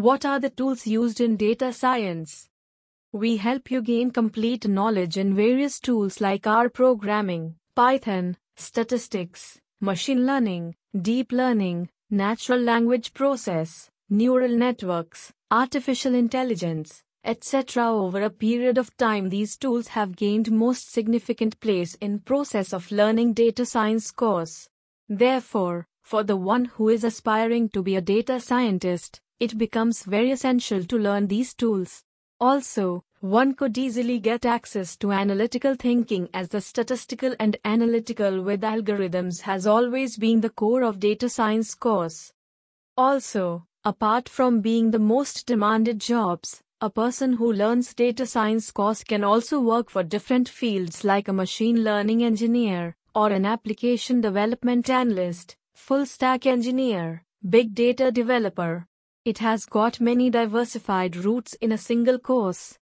What are the tools used in data science? We help you gain complete knowledge in various tools like R programming, Python, statistics, machine learning, deep learning, natural language process, neural networks, artificial intelligence, etc. Over a period of time these tools have gained most significant place in process of learning data science course. Therefore, for the one who is aspiring to be a data scientist, it becomes very essential to learn these tools. Also, one could easily get access to analytical thinking as the statistical and analytical with algorithms has always been the core of data science course. Also, apart from being the most demanded jobs, a person who learns data science course can also work for different fields like a machine learning engineer or an application development analyst, full stack engineer, big data developer. It has got many diversified routes in a single course.